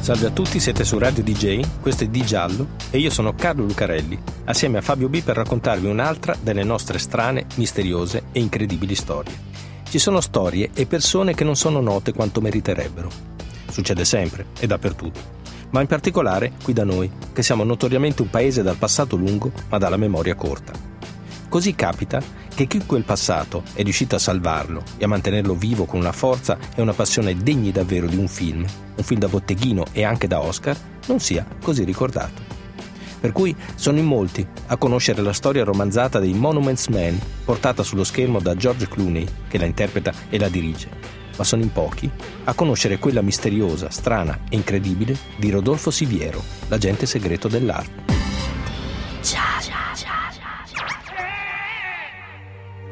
Salve a tutti, siete su Radio DJ, questo è Di Giallo e io sono Carlo Lucarelli, assieme a Fabio B per raccontarvi un'altra delle nostre strane, misteriose e incredibili storie. Ci sono storie e persone che non sono note quanto meriterebbero. Succede sempre e dappertutto, ma in particolare qui da noi, che siamo notoriamente un paese dal passato lungo ma dalla memoria corta. Così capita che chi quel passato è riuscito a salvarlo e a mantenerlo vivo con una forza e una passione degni davvero di un film, un film da botteghino e anche da Oscar, non sia così ricordato. Per cui sono in molti a conoscere la storia romanzata dei Monuments Men portata sullo schermo da George Clooney, che la interpreta e la dirige, ma sono in pochi a conoscere quella misteriosa, strana e incredibile di Rodolfo Siviero, l'agente segreto dell'arte.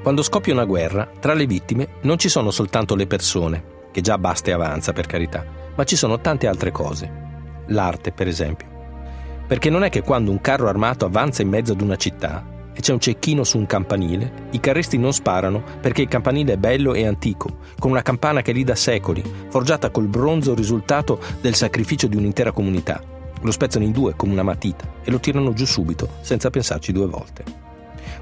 Quando scoppia una guerra, tra le vittime non ci sono soltanto le persone, che già basta e avanza per carità, ma ci sono tante altre cose. L'arte, per esempio. Perché non è che quando un carro armato avanza in mezzo ad una città e c'è un cecchino su un campanile, i carristi non sparano perché il campanile è bello e antico, con una campana che lì da secoli, forgiata col bronzo risultato del sacrificio di un'intera comunità. Lo spezzano in due come una matita e lo tirano giù subito, senza pensarci due volte.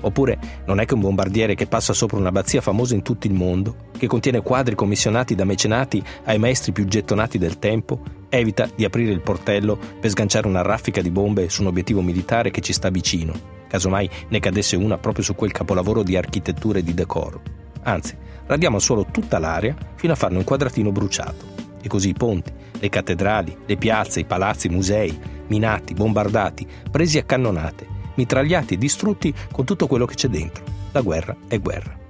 Oppure non è che un bombardiere che passa sopra un'abbazia famosa in tutto il mondo, che contiene quadri commissionati da mecenati ai maestri più gettonati del tempo, evita di aprire il portello per sganciare una raffica di bombe su un obiettivo militare che ci sta vicino, casomai ne cadesse una proprio su quel capolavoro di architettura e di decoro. Anzi, radiamo al suolo tutta l'area fino a farne un quadratino bruciato. E così i ponti, le cattedrali, le piazze, i palazzi, i musei, minati, bombardati, presi a cannonate, mitragliati e distrutti con tutto quello che c'è dentro. La guerra è guerra.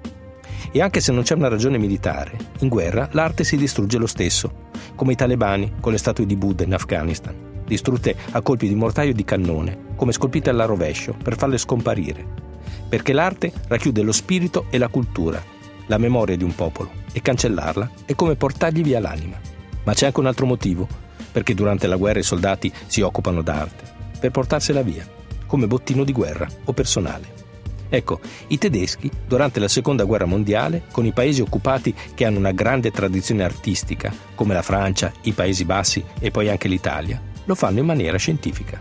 E anche se non c'è una ragione militare, in guerra l'arte si distrugge lo stesso, come i talebani con le statue di Buddha in Afghanistan, distrutte a colpi di mortaio e di cannone, come scolpite alla rovescio per farle scomparire. Perché l'arte racchiude lo spirito e la cultura, la memoria di un popolo, e cancellarla è come portargli via l'anima. Ma c'è anche un altro motivo, perché durante la guerra i soldati si occupano d'arte, per portarsela via come bottino di guerra o personale. Ecco, i tedeschi, durante la seconda guerra mondiale, con i paesi occupati che hanno una grande tradizione artistica, come la Francia, i Paesi Bassi e poi anche l'Italia, lo fanno in maniera scientifica.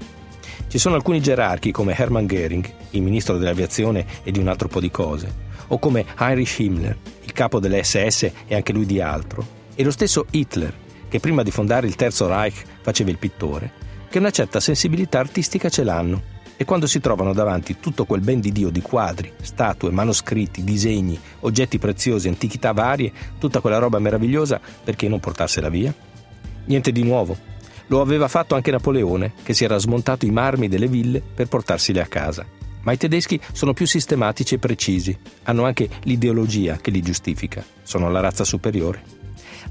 Ci sono alcuni gerarchi come Hermann Göring, il ministro dell'aviazione e di un altro po' di cose, o come Heinrich Himmler, il capo delle SS e anche lui di altro, e lo stesso Hitler, che prima di fondare il Terzo Reich faceva il pittore, che una certa sensibilità artistica ce l'hanno e quando si trovano davanti tutto quel ben di Dio di quadri, statue, manoscritti, disegni, oggetti preziosi, antichità varie, tutta quella roba meravigliosa, perché non portarsela via? Niente di nuovo. Lo aveva fatto anche Napoleone, che si era smontato i marmi delle ville per portarseli a casa. Ma i tedeschi sono più sistematici e precisi, hanno anche l'ideologia che li giustifica, sono la razza superiore.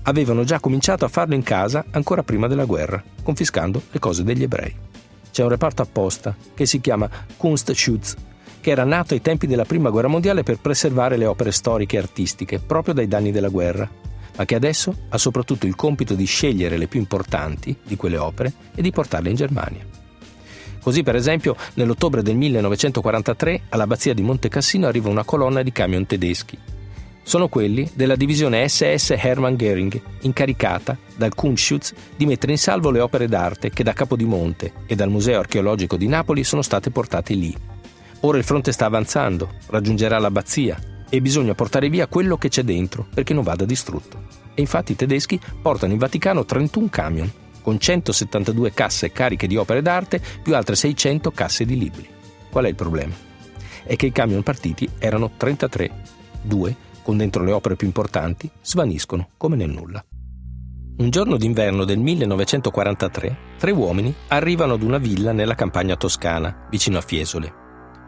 Avevano già cominciato a farlo in casa ancora prima della guerra, confiscando le cose degli ebrei c'è un reparto apposta che si chiama Kunstschutz, che era nato ai tempi della Prima Guerra Mondiale per preservare le opere storiche e artistiche proprio dai danni della guerra, ma che adesso ha soprattutto il compito di scegliere le più importanti di quelle opere e di portarle in Germania. Così, per esempio, nell'ottobre del 1943 all'abbazia di Monte Cassino arriva una colonna di camion tedeschi sono quelli della divisione SS Hermann Göring, incaricata dal Kunstschutz di mettere in salvo le opere d'arte che da Capodimonte e dal Museo archeologico di Napoli sono state portate lì. Ora il fronte sta avanzando, raggiungerà l'abbazia e bisogna portare via quello che c'è dentro perché non vada distrutto. E infatti i tedeschi portano in Vaticano 31 camion, con 172 casse cariche di opere d'arte più altre 600 casse di libri. Qual è il problema? È che i camion partiti erano 33, due con dentro le opere più importanti, svaniscono come nel nulla. Un giorno d'inverno del 1943, tre uomini arrivano ad una villa nella campagna toscana, vicino a Fiesole.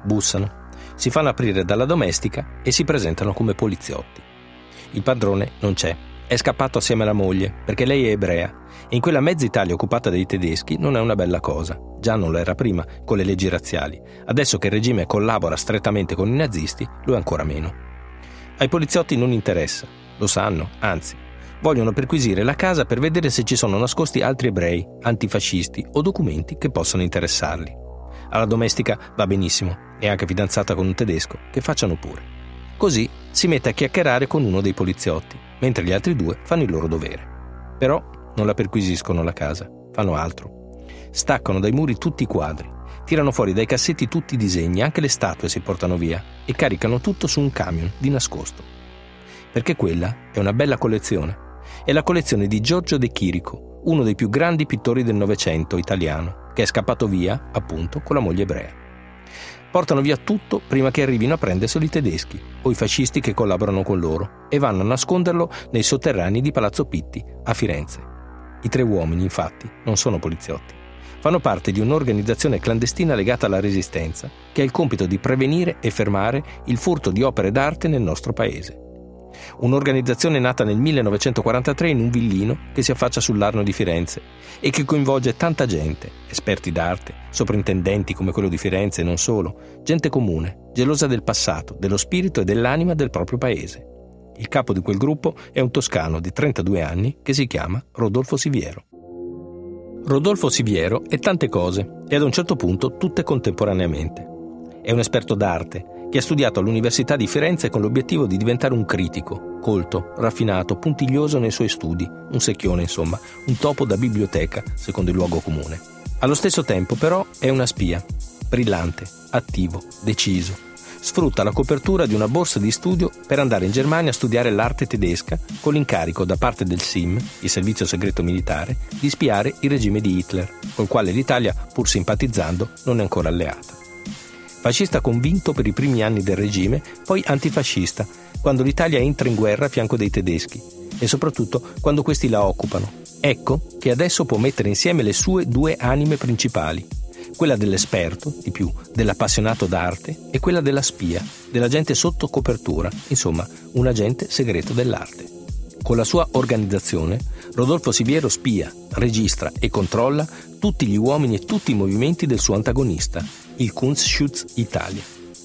Bussano, si fanno aprire dalla domestica e si presentano come poliziotti. Il padrone non c'è, è scappato assieme alla moglie, perché lei è ebrea, e in quella mezza Italia occupata dai tedeschi non è una bella cosa. Già non lo era prima, con le leggi razziali. Adesso che il regime collabora strettamente con i nazisti, lo è ancora meno. Ai poliziotti non interessa, lo sanno, anzi, vogliono perquisire la casa per vedere se ci sono nascosti altri ebrei, antifascisti o documenti che possano interessarli. Alla domestica va benissimo, è anche fidanzata con un tedesco, che facciano pure. Così si mette a chiacchierare con uno dei poliziotti, mentre gli altri due fanno il loro dovere. Però non la perquisiscono la casa, fanno altro. Staccano dai muri tutti i quadri, tirano fuori dai cassetti tutti i disegni, anche le statue si portano via e caricano tutto su un camion di nascosto. Perché quella è una bella collezione. È la collezione di Giorgio De Chirico, uno dei più grandi pittori del Novecento italiano, che è scappato via, appunto, con la moglie ebrea. Portano via tutto prima che arrivino a prenderselo i tedeschi o i fascisti che collaborano con loro e vanno a nasconderlo nei sotterranei di Palazzo Pitti, a Firenze. I tre uomini, infatti, non sono poliziotti. Fanno parte di un'organizzazione clandestina legata alla resistenza, che ha il compito di prevenire e fermare il furto di opere d'arte nel nostro paese. Un'organizzazione nata nel 1943 in un villino che si affaccia sull'Arno di Firenze e che coinvolge tanta gente, esperti d'arte, soprintendenti come quello di Firenze e non solo, gente comune, gelosa del passato, dello spirito e dell'anima del proprio paese. Il capo di quel gruppo è un toscano di 32 anni che si chiama Rodolfo Siviero. Rodolfo Siviero è tante cose e ad un certo punto tutte contemporaneamente. È un esperto d'arte che ha studiato all'Università di Firenze con l'obiettivo di diventare un critico, colto, raffinato, puntiglioso nei suoi studi, un secchione insomma, un topo da biblioteca, secondo il luogo comune. Allo stesso tempo però è una spia, brillante, attivo, deciso. Sfrutta la copertura di una borsa di studio per andare in Germania a studiare l'arte tedesca con l'incarico da parte del SIM, il servizio segreto militare, di spiare il regime di Hitler, col quale l'Italia, pur simpatizzando, non è ancora alleata fascista convinto per i primi anni del regime, poi antifascista, quando l'Italia entra in guerra a fianco dei tedeschi e soprattutto quando questi la occupano. Ecco che adesso può mettere insieme le sue due anime principali, quella dell'esperto, di più, dell'appassionato d'arte e quella della spia, dell'agente sotto copertura, insomma, un agente segreto dell'arte. Con la sua organizzazione, Rodolfo Siviero spia, registra e controlla tutti gli uomini e tutti i movimenti del suo antagonista, il Kunstschutz Italia.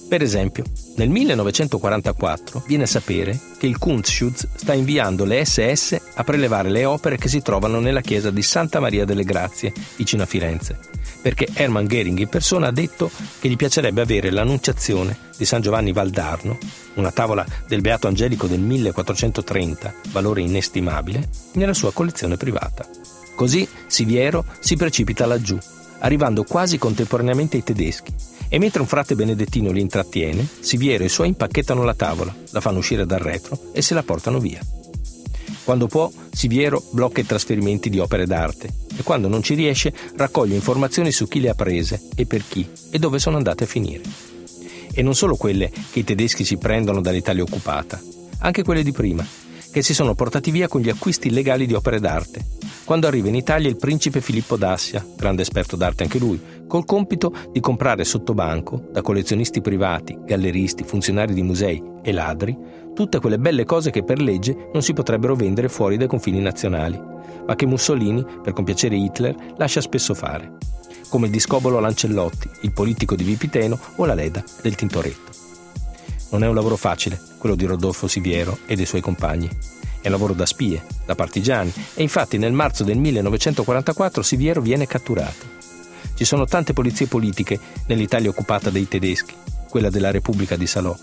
Per esempio, nel 1944 viene a sapere che il Kunstschutz sta inviando le SS a prelevare le opere che si trovano nella chiesa di Santa Maria delle Grazie, vicino a Firenze, perché Hermann Göring in persona ha detto che gli piacerebbe avere l'Annunciazione di San Giovanni Valdarno, una tavola del Beato Angelico del 1430, valore inestimabile, nella sua collezione privata. Così Siviero si precipita laggiù arrivando quasi contemporaneamente ai tedeschi. E mentre un frate benedettino li intrattiene, Siviero e i suoi impacchettano la tavola, la fanno uscire dal retro e se la portano via. Quando può, Siviero blocca i trasferimenti di opere d'arte e quando non ci riesce raccoglie informazioni su chi le ha prese e per chi e dove sono andate a finire. E non solo quelle che i tedeschi si prendono dall'Italia occupata, anche quelle di prima, che si sono portati via con gli acquisti illegali di opere d'arte, quando arriva in Italia il principe Filippo d'Assia, grande esperto d'arte anche lui, col compito di comprare sotto banco, da collezionisti privati, galleristi, funzionari di musei e ladri, tutte quelle belle cose che per legge non si potrebbero vendere fuori dai confini nazionali, ma che Mussolini, per compiacere Hitler, lascia spesso fare, come il discobolo Lancellotti, il politico di Vipiteno o la Leda del Tintoretto. Non è un lavoro facile, quello di Rodolfo Siviero e dei suoi compagni. È lavoro da spie, da partigiani e infatti nel marzo del 1944 Siviero viene catturato. Ci sono tante polizie politiche nell'Italia occupata dai tedeschi, quella della Repubblica di Salò,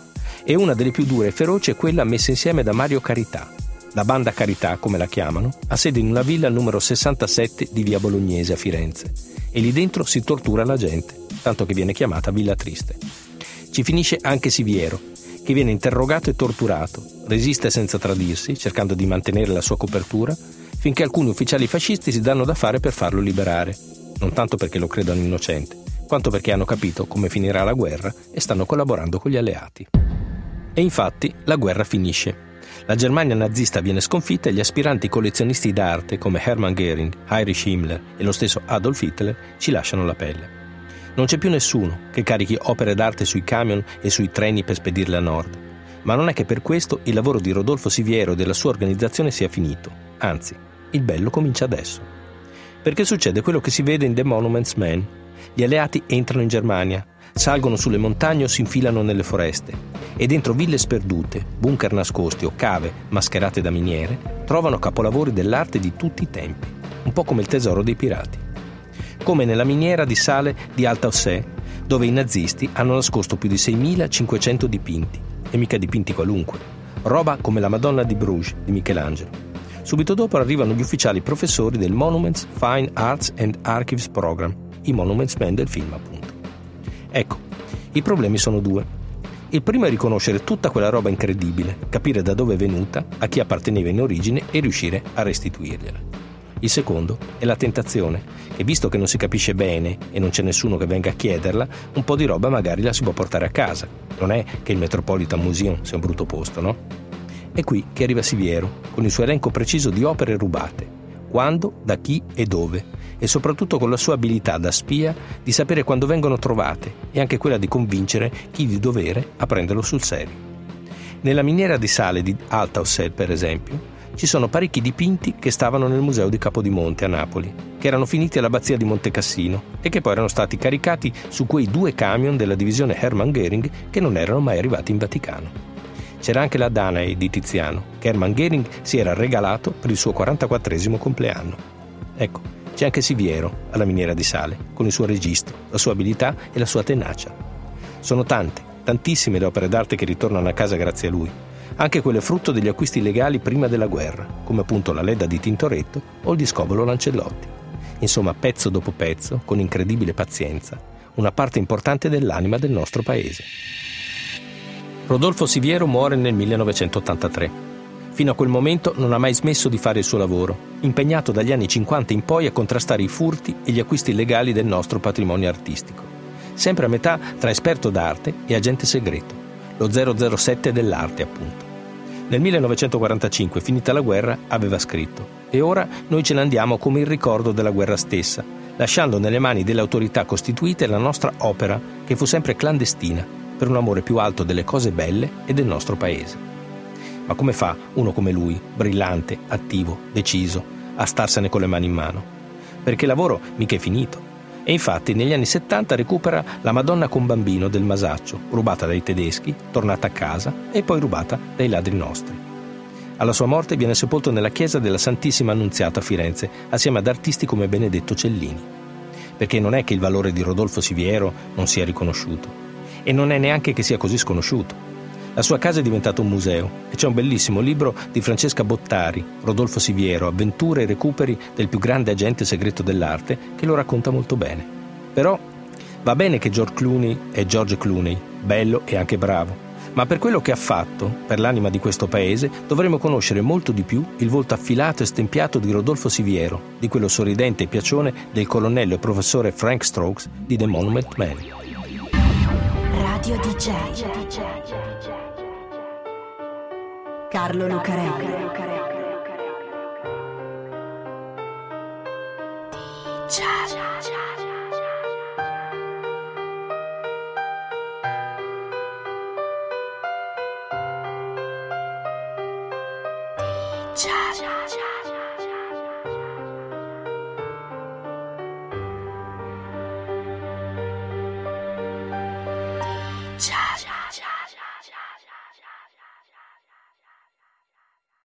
e una delle più dure e feroci è quella messa insieme da Mario Carità. La banda Carità, come la chiamano, ha sede in una villa al numero 67 di via Bolognese a Firenze e lì dentro si tortura la gente, tanto che viene chiamata Villa Triste. Ci finisce anche Siviero, che viene interrogato e torturato, resiste senza tradirsi, cercando di mantenere la sua copertura, finché alcuni ufficiali fascisti si danno da fare per farlo liberare, non tanto perché lo credano innocente, quanto perché hanno capito come finirà la guerra e stanno collaborando con gli alleati. E infatti la guerra finisce. La Germania nazista viene sconfitta e gli aspiranti collezionisti d'arte come Hermann Göring, Heinrich Himmler e lo stesso Adolf Hitler ci lasciano la pelle. Non c'è più nessuno che carichi opere d'arte sui camion e sui treni per spedirle a nord. Ma non è che per questo il lavoro di Rodolfo Siviero e della sua organizzazione sia finito. Anzi, il bello comincia adesso. Perché succede quello che si vede in The Monuments Man. Gli alleati entrano in Germania, salgono sulle montagne o si infilano nelle foreste e dentro ville sperdute, bunker nascosti o cave mascherate da miniere trovano capolavori dell'arte di tutti i tempi, un po' come il tesoro dei pirati. Come nella miniera di sale di Alta Ossè, dove i nazisti hanno nascosto più di 6.500 dipinti, e mica dipinti qualunque, roba come la Madonna di Bruges di Michelangelo. Subito dopo arrivano gli ufficiali professori del Monuments Fine Arts and Archives Program, i Monuments Men del film appunto. Ecco, i problemi sono due. Il primo è riconoscere tutta quella roba incredibile, capire da dove è venuta, a chi apparteneva in origine e riuscire a restituirgliela. Il secondo è la tentazione, che visto che non si capisce bene e non c'è nessuno che venga a chiederla, un po' di roba magari la si può portare a casa. Non è che il Metropolitan Museum sia un brutto posto, no? È qui che arriva Siviero, con il suo elenco preciso di opere rubate. Quando, da chi e dove, e soprattutto con la sua abilità da spia di sapere quando vengono trovate e anche quella di convincere chi di dovere a prenderlo sul serio. Nella miniera di sale di Alta Ossel, per esempio, ci sono parecchi dipinti che stavano nel museo di Capodimonte a Napoli, che erano finiti all'abbazia di Montecassino e che poi erano stati caricati su quei due camion della divisione Hermann Göring che non erano mai arrivati in Vaticano. C'era anche la Danae di Tiziano, che Hermann Göring si era regalato per il suo 44 compleanno. Ecco, c'è anche Siviero alla miniera di sale, con il suo registro, la sua abilità e la sua tenacia. Sono tante, tantissime le opere d'arte che ritornano a casa grazie a lui, anche quelle frutto degli acquisti legali prima della guerra, come appunto la Ledda di Tintoretto o il discobolo Lancellotti. Insomma, pezzo dopo pezzo, con incredibile pazienza, una parte importante dell'anima del nostro paese. Rodolfo Siviero muore nel 1983 Fino a quel momento non ha mai smesso di fare il suo lavoro, impegnato dagli anni 50 in poi a contrastare i furti e gli acquisti illegali del nostro patrimonio artistico. Sempre a metà tra esperto d'arte e agente segreto, lo 007 dell'arte appunto. Nel 1945, finita la guerra, aveva scritto E ora noi ce ne andiamo come il ricordo della guerra stessa, lasciando nelle mani delle autorità costituite la nostra opera, che fu sempre clandestina, per un amore più alto delle cose belle e del nostro paese. Ma come fa uno come lui, brillante, attivo, deciso, a starsene con le mani in mano? Perché il lavoro mica è finito. E infatti negli anni 70 recupera la Madonna con bambino del Masaccio, rubata dai tedeschi, tornata a casa e poi rubata dai ladri nostri. Alla sua morte viene sepolto nella chiesa della Santissima Annunziata a Firenze, assieme ad artisti come Benedetto Cellini. Perché non è che il valore di Rodolfo Siviero non sia riconosciuto, e non è neanche che sia così sconosciuto. La sua casa è diventata un museo e c'è un bellissimo libro di Francesca Bottari, Rodolfo Siviero, Avventure e recuperi del più grande agente segreto dell'arte, che lo racconta molto bene. Però va bene che George Clooney è George Clooney, bello e anche bravo, ma per quello che ha fatto, per l'anima di questo paese, dovremmo conoscere molto di più il volto affilato e stempiato di Rodolfo Siviero, di quello sorridente e piacione del colonnello e professore Frank Strokes di The Monument Man. Radio DJ. Carlo Lucarelli. DJ.